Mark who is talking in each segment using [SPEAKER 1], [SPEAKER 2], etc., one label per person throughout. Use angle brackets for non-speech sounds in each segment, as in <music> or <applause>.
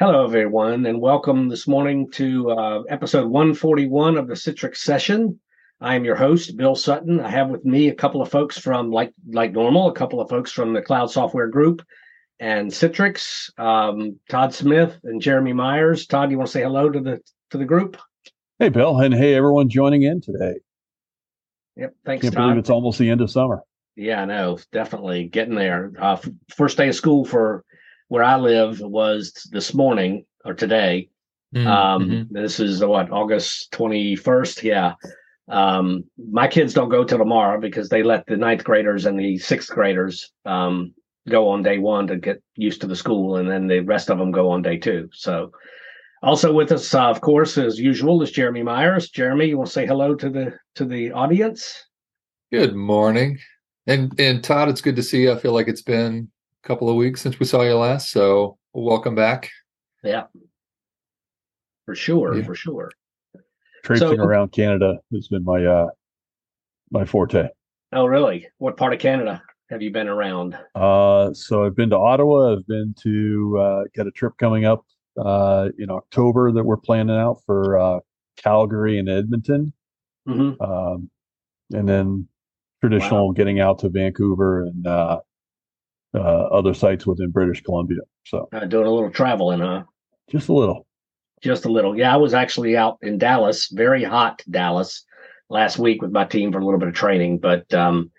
[SPEAKER 1] Hello, everyone, and welcome this morning to uh, episode 141 of the Citrix session. I am your host, Bill Sutton. I have with me a couple of folks from, like like normal, a couple of folks from the Cloud Software Group and Citrix, um, Todd Smith and Jeremy Myers. Todd, you want to say hello to the to the group?
[SPEAKER 2] Hey, Bill, and hey, everyone joining in today.
[SPEAKER 1] Yep, thanks,
[SPEAKER 2] Can't
[SPEAKER 1] Todd.
[SPEAKER 2] believe it's almost the end of summer.
[SPEAKER 1] Yeah, I know, definitely getting there. Uh, first day of school for where I live was this morning or today.
[SPEAKER 3] Mm,
[SPEAKER 1] Um,
[SPEAKER 3] mhm.
[SPEAKER 1] This is what August twenty first. Yeah. Um, my kids don't go till tomorrow because they let the ninth graders and the sixth graders um, go on day one to get used to the school, and then the rest of them go on day two. So, also with us, uh, of course, as usual, is Jeremy Myers. Jeremy, you want to say hello to the to the audience?
[SPEAKER 3] Good morning. And and Todd, it's good to see you. I feel like it's been a couple of weeks since we saw you last. So welcome back.
[SPEAKER 1] Yeah, for sure,
[SPEAKER 3] Yeah.
[SPEAKER 1] for sure.
[SPEAKER 2] Traipsing
[SPEAKER 1] So-
[SPEAKER 2] around Canada has been my uh my forte.
[SPEAKER 1] Oh, really? What part of Canada have you been around?
[SPEAKER 2] Uh, so I've been to Ottawa. I've been to uh, got a trip coming up uh, in October that we're planning out for uh, Calgary and Edmonton,
[SPEAKER 1] hmm
[SPEAKER 2] um, and then traditional getting out to Vancouver and uh, uh, other sites within British Columbia. So
[SPEAKER 1] Uh, doing a little traveling, huh?
[SPEAKER 2] just a little.
[SPEAKER 1] Just a little. Yeah, I was actually out in Dallas, very hot Dallas, last week with my team for a little bit of training. But um,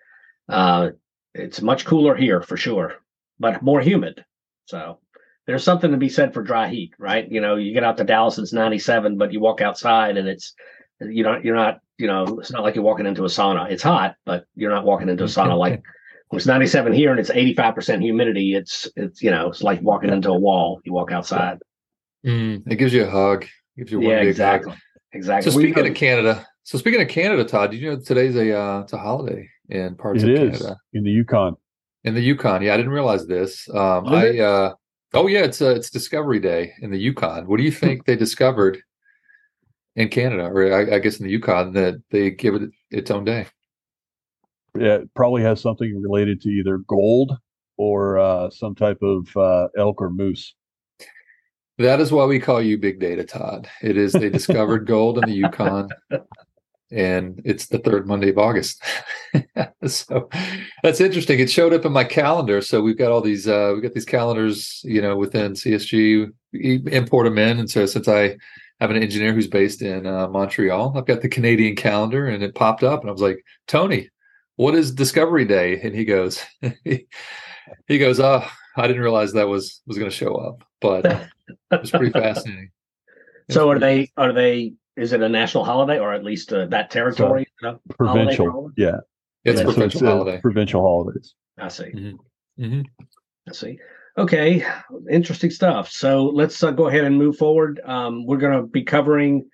[SPEAKER 1] uh, it's much cooler here for sure, but more humid. So there's something to be said for dry heat, right? You know, you get out to Dallas, it's 97, but you walk outside and it's you know you're not you know it's not like you're walking into a sauna. It's hot, but you're not walking into a sauna like <laughs> it's 97 here and it's 85% humidity. It's it's you know it's like walking into a wall. You walk outside.
[SPEAKER 3] Mm, it gives you a hug. Gives you one
[SPEAKER 1] Yeah,
[SPEAKER 3] big
[SPEAKER 1] exactly.
[SPEAKER 3] hug.
[SPEAKER 1] Exactly.
[SPEAKER 3] So
[SPEAKER 1] We
[SPEAKER 3] speaking
[SPEAKER 1] know-
[SPEAKER 3] of Canada, so speaking of Canada, Todd, did you know today's a uh, it's a holiday in parts
[SPEAKER 2] It
[SPEAKER 3] of
[SPEAKER 2] is
[SPEAKER 3] Canada
[SPEAKER 2] in the Yukon.
[SPEAKER 3] in the Yukon. Yeah, I didn't realize this. Um,
[SPEAKER 1] Is
[SPEAKER 3] I
[SPEAKER 1] it?
[SPEAKER 3] uh, oh yeah, it's uh, it's Discovery Day in the Yukon. What do you think they discovered in Canada, or I, I guess in the Yukon, that they give it its own day?
[SPEAKER 2] It probably has something related to either gold or uh, some type of uh, elk or moose.
[SPEAKER 3] That is why we call you Big Data, Todd. It is they <laughs> discovered gold in the Yukon, and it's the third Monday of August. <laughs> so that's interesting. It showed up in my calendar. So we've got all these uh we got these calendars, you know, within CSG. We import them in, and so since I have an engineer who's based in uh, Montreal, I've got the Canadian calendar, and it popped up, and I was like, Tony, what is Discovery Day? And he goes, <laughs> he goes, oh, I didn't realize that was was going to show up, but it was pretty fascinating.
[SPEAKER 1] So are they? Are they? Is it a national holiday, or at least uh, that territory? holiday for all
[SPEAKER 2] Provincial,
[SPEAKER 1] of them?
[SPEAKER 2] yeah.
[SPEAKER 3] It's
[SPEAKER 2] Yeah,
[SPEAKER 3] a
[SPEAKER 2] so
[SPEAKER 3] provincial
[SPEAKER 2] uh,
[SPEAKER 3] holiday.
[SPEAKER 2] Provincial holidays.
[SPEAKER 1] I see.
[SPEAKER 3] Mhm.
[SPEAKER 1] I see. Okay, interesting stuff. So let's uh, go ahead and move forward. Um, we're going to be covering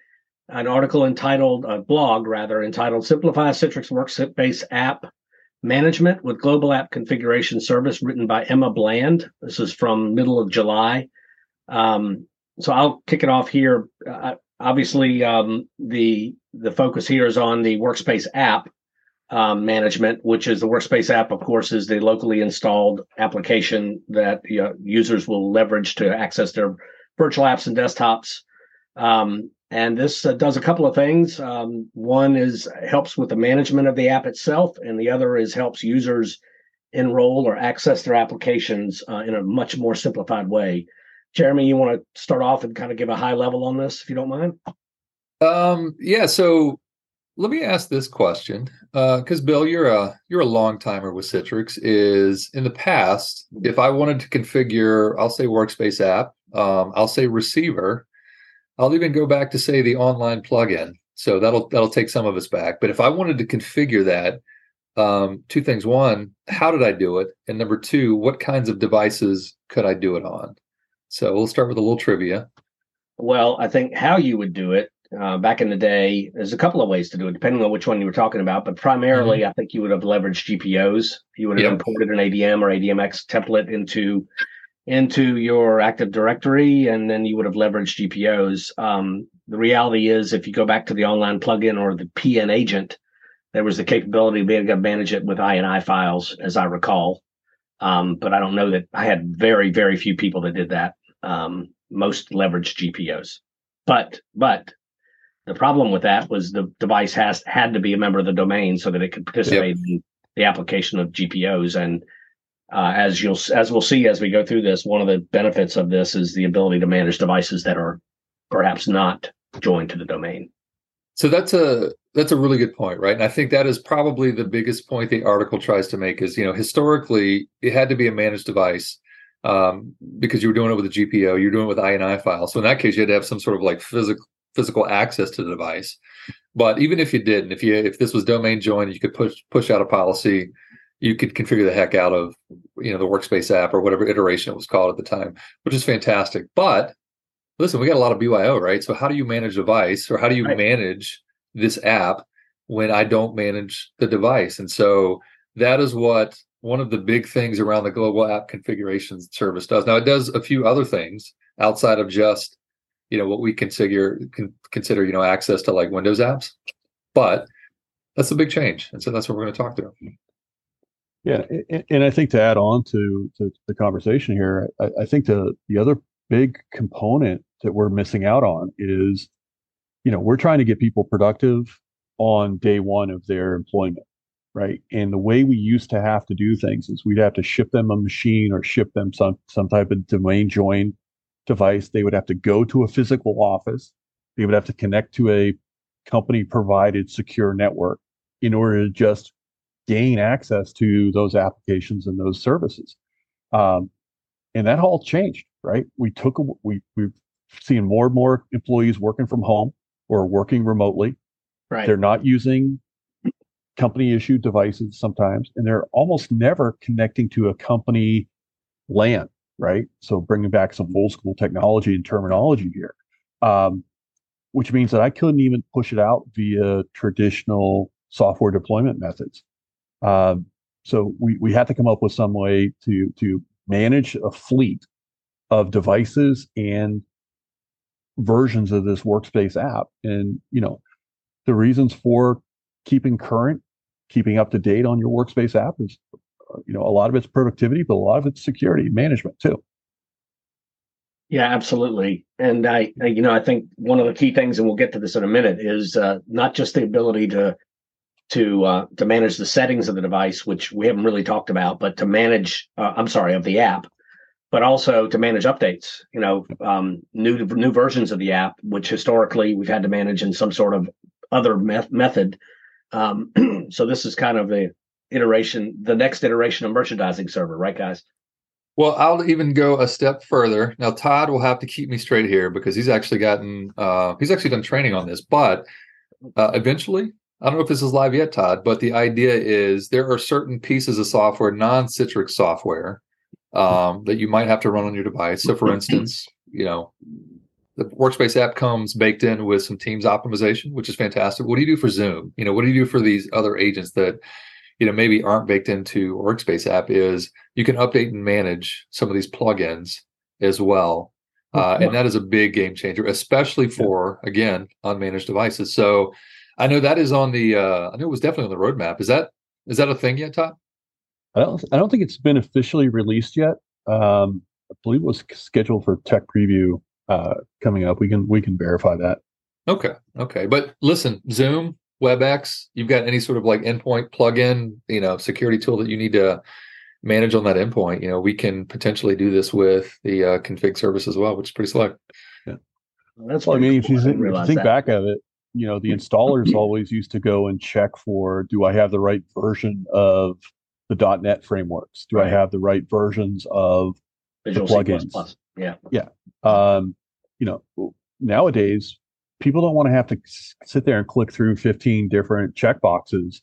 [SPEAKER 1] an article entitled, a blog rather, entitled "Simplify Citrix Workspace App Management with Global App Configuration Service," written by Emma Bland. This is from middle of July. Um, so I'll kick it off here. Uh, obviously, um, the the focus here is on the Workspace app um, management, which is the Workspace app, of course, is the locally installed application that you know, users will leverage to access their virtual apps and desktops. Um, and this uh, does a couple of things. Um, one is helps with the management of the app itself, and the other is helps users enroll or access their applications uh, in a much more simplified way. Jeremy, you want to start off and kind of give a high level on this, if you don't mind?
[SPEAKER 3] Um, yeah. So let me ask this question, because Bill, you're a you're a long timer with Citrix. Is in the past, if I wanted to configure, I'll say workspace app, um, I'll say receiver, I'll even go back to say the online plugin. So that'll that'll take some of us back. But if I wanted to configure that, um, two things: one, how did I do it? And number two, what kinds of devices could I do it on? So we'll start with a little trivia.
[SPEAKER 1] Well, I think how you would do it uh, back in the day, there's a couple of ways to do it, depending on which one you were talking about. But primarily, I think you would have leveraged GPOs. You would have
[SPEAKER 3] Yep.
[SPEAKER 1] imported an ADM or ADMX template into into your Active Directory, and then you would have leveraged GPOs. Um, the reality is, if you go back to the online plugin or the PN agent, there was the capability of being able to manage it with INI files, as I recall. Um, but I don't know that I had very, very few people that did that. Um, most leveraged GPOs. But but the problem with that was the device has had to be a member of the domain so that it could participate yep. in the application of GPOs. And uh, as you'll as we'll see as we go through this, one of the benefits of this is the ability to manage devices that are perhaps not joined to the domain.
[SPEAKER 3] So that's a that's a really good point, right? And I think that is probably the biggest point the article tries to make is you know historically it had to be a managed device um, because you were doing it with a GPO, you're doing it with INI files. So in that case, you had to have some sort of like physical physical access to the device. But even if you didn't, if you if this was domain joined, you could push push out a policy. You could configure the heck out of you know the workspace app or whatever iteration it was called at the time, which is fantastic. But listen, we got a lot of BYO, right? So how do you manage device or how do you right. manage this app when I don't manage the device? And so that is what one of the big things around the global app configuration service does. Now it does a few other things outside of just you know what we consider con- consider you know access to like Windows apps, but that's a big change, and so that's what we're going to talk through.
[SPEAKER 2] Yeah, and I think to add on to, to the conversation here, I, I think the the other big component that we're missing out on is, you know, we're trying to get people productive on day one of their employment, right? And the way we used to have to do things is we'd have to ship them a machine or ship them some some type of domain join device. They would have to go to a physical office. They would have to connect to a company provided secure network in order to just gain access to those applications and those services. Um, and that all changed, right? We took, we, we've seen more and more employees working from home or working remotely.
[SPEAKER 1] Right.
[SPEAKER 2] They're not using company issued devices sometimes, and they're almost never connecting to a company LAN, right? So bringing back some old school technology and terminology here, um, which means that I couldn't even push it out via traditional software deployment methods. Um, so we, we had to come up with some way to to manage a fleet of devices and versions of this workspace app. And you know the reasons for keeping current keeping up to date on your workspace app is you know a lot of it's productivity but a lot of it's security management too.
[SPEAKER 1] Yeah absolutely. And I you know i think one of the key things and we'll get to this in a minute is uh, not just the ability to to uh, to manage the settings of the device which we haven't really talked about but to manage uh, i'm sorry of the app but also to manage updates. You know, um, new new versions of the app, which historically we've had to manage in some sort of other me- method. Um, <clears throat> so this is kind of the iteration, the next iteration of merchandising server, right, guys?
[SPEAKER 3] Well, I'll even go a step further. Now, Todd will have to keep me straight here because he's actually gotten uh, he's actually done training on this. But uh, eventually, I don't know if this is live yet, Todd. But the idea is there are certain pieces of software, non-Citrix software, um, that you might have to run on your device. So, for instance, you know, the Workspace app comes baked in with some Teams optimization, which is fantastic. What do you do for Zoom? You know, what do you do for these other agents that you know maybe aren't baked into Workspace app? Is you can update and manage some of these plugins as well. Uh, and that is a big game changer, especially for again unmanaged devices. So I know that is on the. Uh, I know it was definitely on the roadmap. Is that is that a thing yet, Todd?
[SPEAKER 2] I don't, I don't think it's been officially released yet. Um, I believe it was scheduled for tech preview uh, coming up. We can we can verify that.
[SPEAKER 3] Okay, okay. But listen, Zoom, WebEx, you've got any sort of like endpoint plugin, you know, security tool that you need to manage on that endpoint. You know, we can potentially do this with the uh, config service as well, which is pretty slick.
[SPEAKER 2] Yeah, well, that's. Well, I mean, cool. if you, think, if you think back of it, you know, the installers <clears throat> always used to go and check for, do I have the right version of the .NET frameworks? Do right. I have the right versions of Visual the plugins?
[SPEAKER 1] Yeah,
[SPEAKER 2] yeah. Um, you know, nowadays people don't want to have to sit there and click through 15 different checkboxes.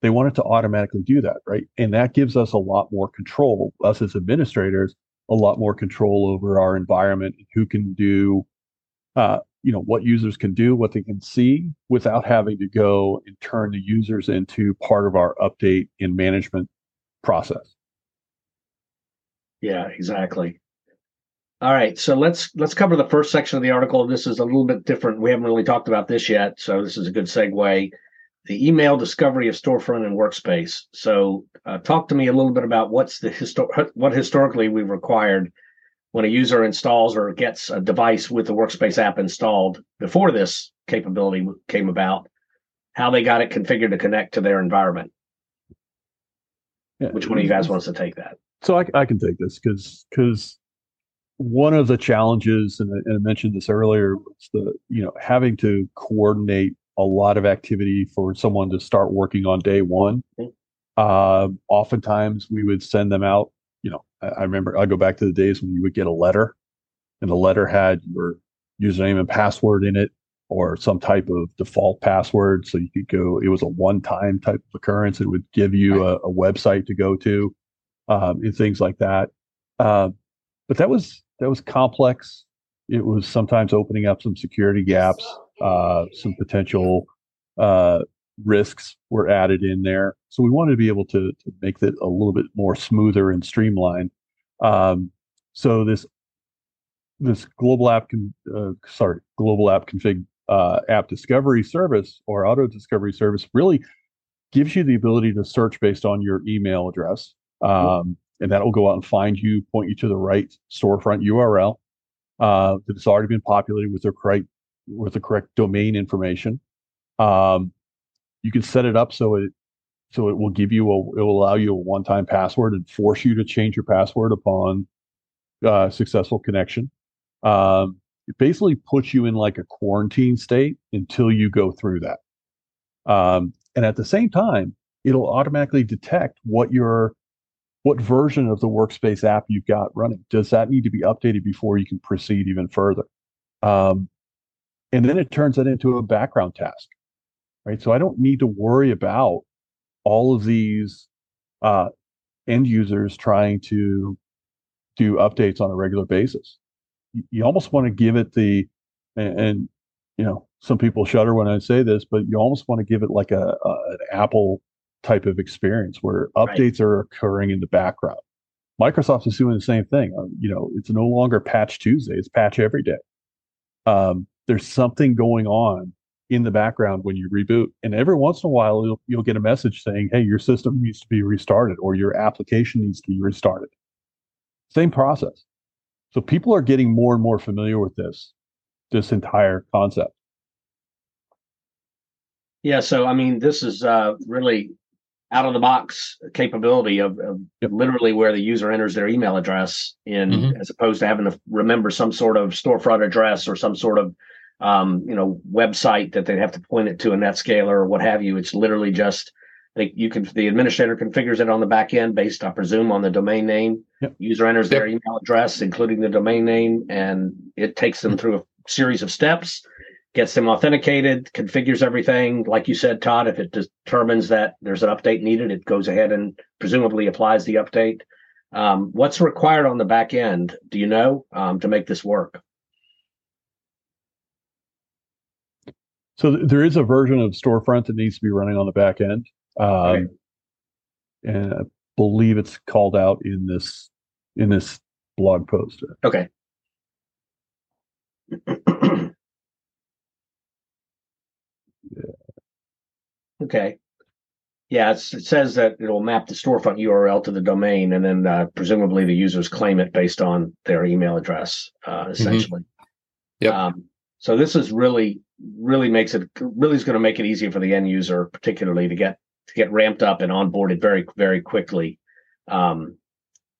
[SPEAKER 2] They want it to automatically do that, right? And that gives us a lot more control, us as administrators, a lot more control over our environment, who can do, uh, you know, what users can do, what they can see, without having to go and turn the users into part of our update and management process.
[SPEAKER 1] Yeah, exactly. All right, so let's let's cover the first section of the article. This is a little bit different. We haven't really talked about this yet, so this is a good segue. The email discovery of storefront and workspace. So, uh, talk to me a little bit about what's the histor- what historically we've required when a user installs or gets a device with the Workspace app installed before this capability came about, how they got it configured to connect to their environment.
[SPEAKER 2] Yeah.
[SPEAKER 1] Which one of you guys wants to take that?
[SPEAKER 2] So I, I can take this because because one of the challenges, and I, and I mentioned this earlier, was the you know having to coordinate a lot of activity for someone to start working on day one. Uh, oftentimes we would send them out. You know, I, I remember I go back to the days when you would get a letter, and the letter had your username and password in it, or some type of default password. So you could go. It was a one-time type of occurrence. It would give you a, a website to go to, um, and things like that. Uh, but that was that was complex. It was sometimes opening up some security gaps, uh, some potential uh, risks were added in there. So we wanted to be able to, to make that a little bit more smoother and streamlined. Um, so this this global app can uh, sorry global app config uh, app discovery service or auto discovery service really gives you the ability to search based on your email address. Um, and that will go out and find you, point you to the right storefront URL uh, that's already been populated with the correct with the correct domain information. Um, you can set it up so it so it will give you a it will allow you a one time password and force you to change your password upon uh, successful connection. Um, it basically puts you in like a quarantine state until you go through that. Um, and at the same time, it'll automatically detect what your what version of the workspace app you've got running. Does that need to be updated before you can proceed even further? Um, and then it turns that into a background task, right? So I don't need to worry about all of these uh, end users trying to do updates on a regular basis. You, you almost want to give it the, and, and, you know, some people shudder when I say this, but you almost want to give it like a, a an Apple type of experience where updates right. are occurring in the background. Microsoft is doing the same thing. Uh, you know, it's no longer patch Tuesday; it's patch every day. Um, there's something going on in the background when you reboot, and every once in a while you'll you'll get a message saying, "Hey, your system needs to be restarted," or "Your application needs to be restarted." Same process. So people are getting more and more familiar with this this entire concept.
[SPEAKER 1] Yeah, so I mean, this is uh, really out of the box capability of, of yep. literally where the user enters their email address in mm-hmm. as opposed to having to remember some sort of storefront address or some sort of um, you know website that they have to point it to a NetScaler or what have you. It's literally just they, you can the administrator configures it on the back end based, I presume, on the domain name. Yep. User enters yep. their email address, including the domain name, and it takes them mm-hmm. through a series of steps gets them authenticated, configures everything. Like you said, Todd, if it determines that there's an update needed, it goes ahead and presumably applies the update. Um, what's required on the back end? Do you know um, to make this work?
[SPEAKER 2] So th- there is a version of storefront that needs to be running on the back end, um, okay. and I believe it's called out in this in this blog post.
[SPEAKER 1] Okay. Okay. Yeah, it says that it'll map the storefront URL to the domain, and then uh, presumably the users claim it based on their email address, uh, mm-hmm. essentially.
[SPEAKER 3] Mm-hmm. Yeah. Um,
[SPEAKER 1] so this is really, really makes it really is going to make it easier for the end user, particularly to get to get ramped up and onboarded very, very quickly, Um,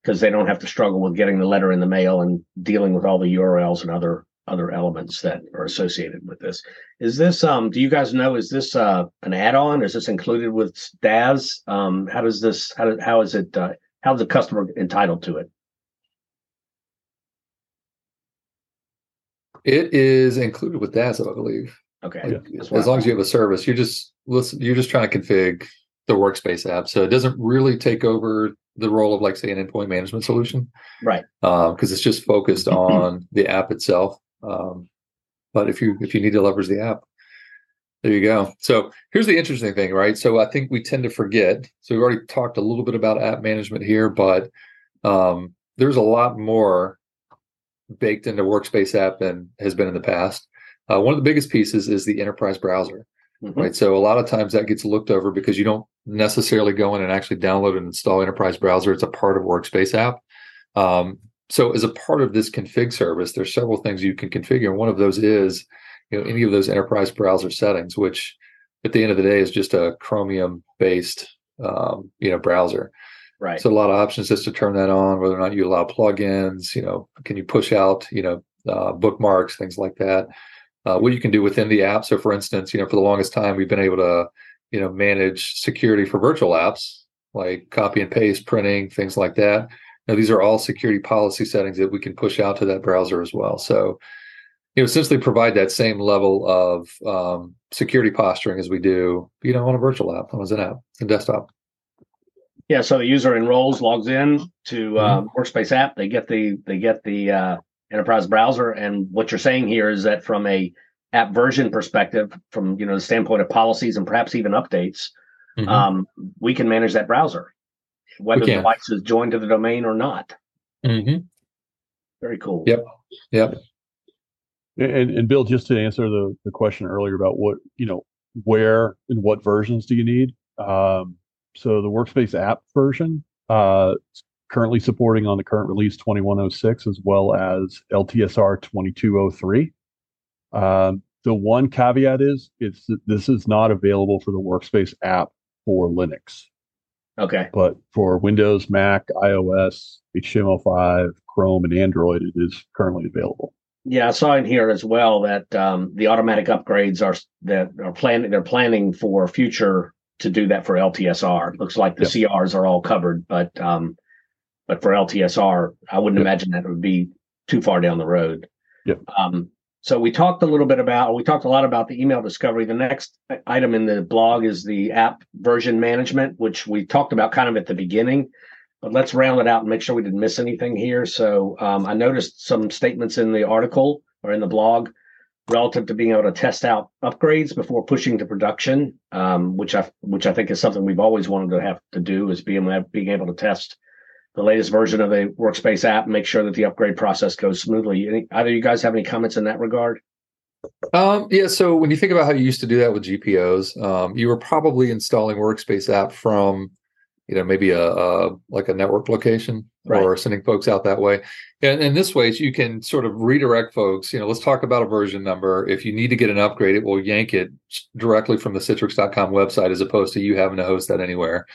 [SPEAKER 1] because um, they don't have to struggle with getting the letter in the mail and dealing with all the URLs and other other elements that are associated with this. Is this um do you guys know is this uh an add-on? Is this included with DaaS? Um how does this how how is it uh how's the customer entitled to it?
[SPEAKER 3] It is included with DaaS, I believe.
[SPEAKER 1] Okay.
[SPEAKER 3] Like, as, as long as you have a service, you're just listen, you're just trying to config the workspace app. So it doesn't really take over the role of like say an endpoint management solution.
[SPEAKER 1] Right.
[SPEAKER 3] Because um, it's just focused <clears throat> on the app itself. Um, but if you if you need to leverage the app, there you go. So here's the interesting thing, right? So I think we tend to forget. So we've already talked a little bit about app management here, but um, there's a lot more baked into Workspace app than has been in the past. Uh, one of the biggest pieces is the enterprise browser, mm-hmm. right? So a lot of times that gets looked over because you don't necessarily go in and actually download and install enterprise browser. It's a part of Workspace app. Um, so as a part of this config service, there's several things you can configure. One of those is, you know, any of those enterprise browser settings, which at the end of the day is just a Chromium based, um, you know, browser.
[SPEAKER 1] Right.
[SPEAKER 3] So a lot of options just to turn that on, whether or not you allow plugins, you know, can you push out, you know, uh, bookmarks, things like that. Uh, what you can do within the app. So for instance, you know, for the longest time, we've been able to, you know, manage security for virtual apps like copy and paste, printing, things like that. Now, these are all security policy settings that we can push out to that browser as well. So, you know, essentially provide that same level of um, security posturing as we do, you know, on a virtual app, on an app, a desktop.
[SPEAKER 1] Yeah, so the user enrolls, logs in to uh, mm-hmm. Workspace app. They get the they get the uh, enterprise browser, and what you're saying here is that from a app version perspective, from you know the standpoint of policies and perhaps even updates, mm-hmm. um, we can manage that browser, whether the device is joined to the domain or not.
[SPEAKER 3] Mm-hmm.
[SPEAKER 1] Very cool.
[SPEAKER 3] Yep. Yep.
[SPEAKER 2] And, and Bill, just to answer the, the question earlier about what, you know, where and what versions do you need? Um, so the Workspace app version, uh, currently supporting on the current release 2106 as well as LTSR 2203. Um, the one caveat is it's this is not available for the Workspace app for Linux.
[SPEAKER 1] Okay.
[SPEAKER 2] But for Windows, Mac, iOS, HTML5, Chrome, and Android, it is currently available.
[SPEAKER 1] Yeah, I saw in here as well that um, the automatic upgrades are that are planning. They're planning for future to do that for LTSR. It looks like the yep. CRs are all covered, but um, but for LTSR, I wouldn't yep. imagine that it would be too far down the road.
[SPEAKER 2] Yep.
[SPEAKER 1] Um, so we talked a little bit about, we talked a lot about the email discovery. The next item in the blog is the app version management, which we talked about kind of at the beginning. But let's round it out and make sure we didn't miss anything here. So um, I noticed some statements in the article or in the blog relative to being able to test out upgrades before pushing to production, um, which I which I think is something we've always wanted to have to do is being being able to test the latest version of the workspace app and make sure that the upgrade process goes smoothly. Any, either you guys have any comments in that regard?
[SPEAKER 3] Um, yeah. So when you think about how you used to do that with GPOs, um, you were probably installing Workspace app from, you know, maybe a, a like a network location right. or sending folks out that way. And in this way, you can sort of redirect folks. You know, let's talk about a version number. If you need to get an upgrade, it will yank it directly from the Citrix.com website as opposed to you having to host that anywhere.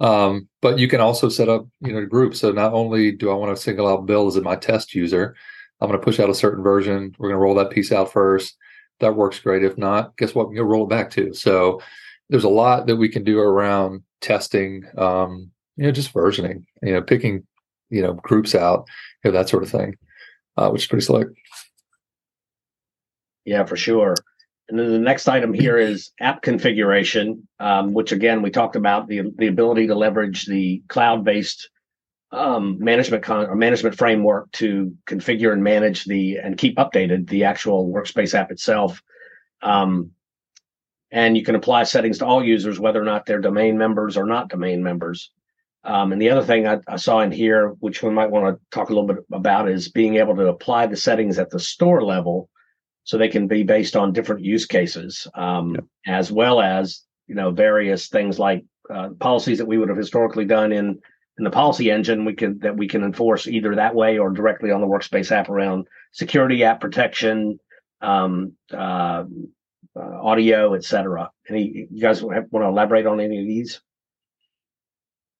[SPEAKER 3] Um, but you can also set up, you know, groups. So not only do I want to single out Bill as my test user, I'm going to push out a certain version. We're going to roll that piece out first. That works great. If not, guess what? You'll roll it back too. So there's a lot that we can do around testing, um, you know, just versioning, you know, picking, you know, groups out, you know, that sort of thing, uh, which is pretty slick.
[SPEAKER 1] Yeah, for sure. And then the next item here is app configuration, um, which again we talked about the the ability to leverage the cloud based um, management con- or management framework to configure and manage the and keep updated the actual workspace app itself. Um, and you can apply settings to all users, whether or not they're domain members or not domain members. Um, and the other thing I, I, saw in here, which we might want to talk a little bit about, is being able to apply the settings at the store level so they can be based on different use cases um, as well as you know various things like uh, policies that we would have historically done in in the policy engine we can that we can enforce either that way or directly on the workspace app around security app protection um, uh, uh, audio etc any you guys want to elaborate on any of these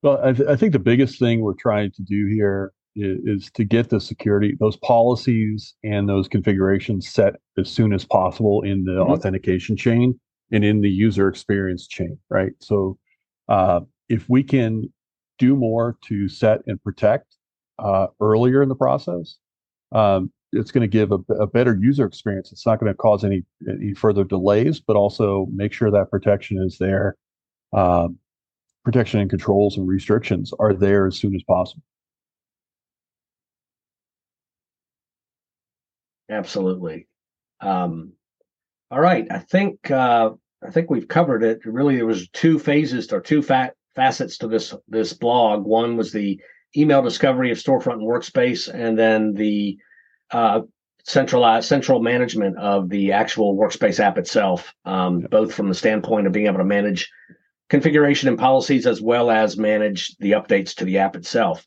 [SPEAKER 2] well I, th- I think the biggest thing we're trying to do here is, to get the security, those policies and those configurations set as soon as possible in the mm-hmm. authentication chain and in the user experience chain, right? So uh, if we can do more to set and protect uh, earlier in the process, um, it's going to give a, a, better user experience. It's not going to cause any, any further delays, but also make sure that protection is there. Um, protection and controls and restrictions are there as soon as possible.
[SPEAKER 1] Absolutely. Um, all right. I think uh, I think we've covered it. Really, there was two phases or two fat facets to this this blog. One was the email discovery of storefront and workspace, and then the uh, centralized central management of the actual workspace app itself, um, both from the standpoint of being able to manage configuration and policies as well as manage the updates to the app itself.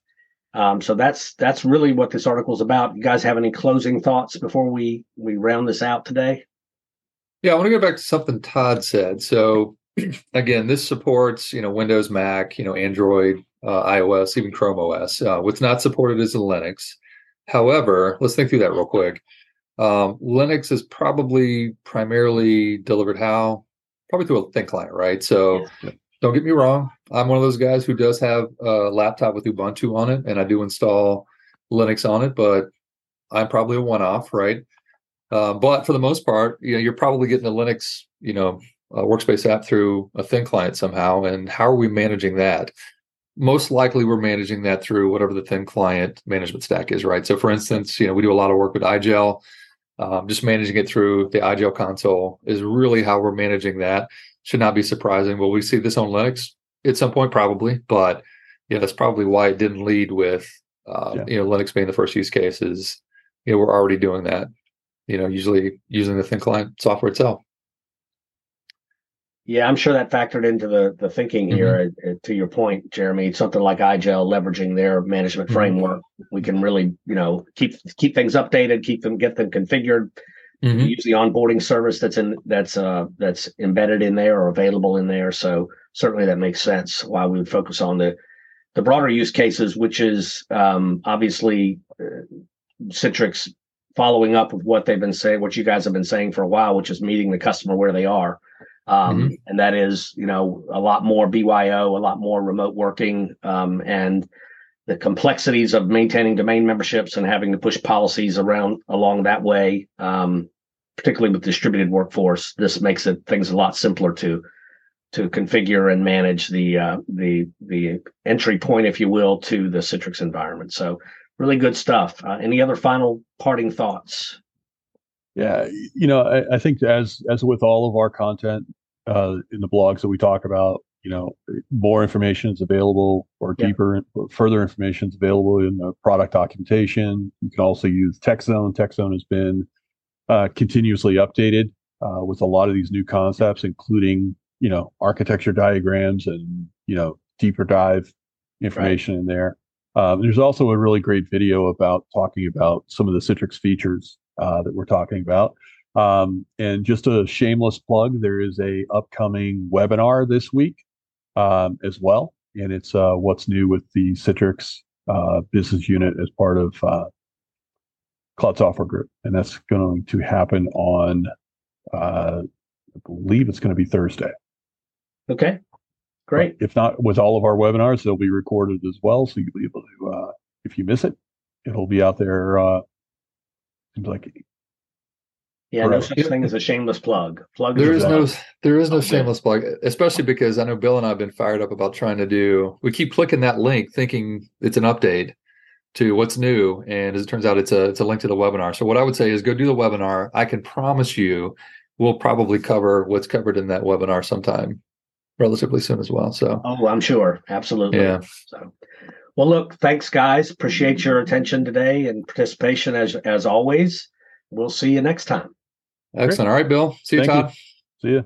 [SPEAKER 1] Um, so that's that's really what this article is about. You guys have any closing thoughts before we we round this out today?
[SPEAKER 3] Yeah, I want to go back to something Todd said. So <clears throat> again, this supports you know Windows, Mac, you know Android, uh, iOS, even Chrome OS. Uh, what's not supported is Linux. However, let's think through that real quick. Um, Linux is probably primarily delivered how? Probably through a thin client, right? So
[SPEAKER 2] Yeah.
[SPEAKER 3] don't get me wrong. I'm one of those guys who does have a laptop with Ubuntu on it, and I do install Linux on it, but I'm probably a one-off, right? Uh, but for the most part, you know, you're probably getting a Linux, you know, workspace app through a thin client somehow. And how are we managing that? Most likely, we're managing that through whatever the thin client management stack is, right? So, for instance, you know, we do a lot of work with IGEL. Um, just managing it through the IGEL console is really how we're managing that. Should not be surprising. Will we see this on Linux at some point? Probably, but yeah, that's probably why it didn't lead with uh,
[SPEAKER 2] Yeah.
[SPEAKER 3] you know Linux being the first use case. Is you know we're already doing that. You know, usually using the thin client software itself.
[SPEAKER 1] Yeah, I'm sure that factored into the the thinking here. uh, uh, to your point, Jeremy, something like IGEL leveraging their management
[SPEAKER 3] Mhm.
[SPEAKER 1] framework, we can really, you know, keep keep things updated, keep them get them configured.
[SPEAKER 3] Mhm.
[SPEAKER 1] Use the onboarding service that's in that's uh that's embedded in there or available in there. So certainly that makes sense. Why we would focus on the the broader use cases, which is um, obviously uh, Citrix following up with what they've been saying, what you guys have been saying for a while, which is meeting the customer where they are. Um, And that is, you know, a lot more BYO, a lot more remote working, um, and the complexities of maintaining domain memberships and having to push policies around along that way, um, particularly with distributed workforce. This makes it things a lot simpler to to configure and manage the uh, the the entry point, if you will, to the Citrix environment. So really good stuff. Uh, any other final parting thoughts?
[SPEAKER 2] Yeah, you know, I, I think as as with all of our content uh, in the blogs that we talk about, you know, more information is available, or
[SPEAKER 1] Yeah.
[SPEAKER 2] deeper, or further information is available in the product documentation. You can also use TechZone. TechZone has been uh, continuously updated uh, with a lot of these new concepts, including you know architecture diagrams and you know deeper dive information in there. Um, there's also a really great video about talking about some of the Citrix features uh, that we're talking about. Um, and just a shameless plug, there is a upcoming webinar this week um, as well, and it's uh, what's new with the Citrix uh, business unit as part of uh, Cloud Software Group, and that's going to happen on, uh, I believe it's going to be Thursday.
[SPEAKER 1] Okay, great.
[SPEAKER 2] If not, with all of our webinars, they'll be recorded as well, so you'll be able to, uh, if you miss it, it'll be out there. Seems like
[SPEAKER 1] Yeah, no such thing as a shameless plug. Plug
[SPEAKER 3] There
[SPEAKER 1] is
[SPEAKER 3] is
[SPEAKER 1] a
[SPEAKER 3] no there is no shameless plug, especially because I know Bill and I have been fired up about trying to do. We keep clicking that link, thinking it's an update to what's new, and as it turns out, it's a it's a link to the webinar. So what I would say is go do the webinar. I can promise you, we'll probably cover what's covered in that webinar sometime relatively soon as well. So
[SPEAKER 1] Oh, I'm sure. Absolutely.
[SPEAKER 3] yeah,
[SPEAKER 1] So, well, look, thanks, guys. Appreciate your attention today and participation as as always. We'll see you next time.
[SPEAKER 3] excellent. All right, Bill. See you,
[SPEAKER 2] Thank you.
[SPEAKER 3] Todd.
[SPEAKER 2] see ya.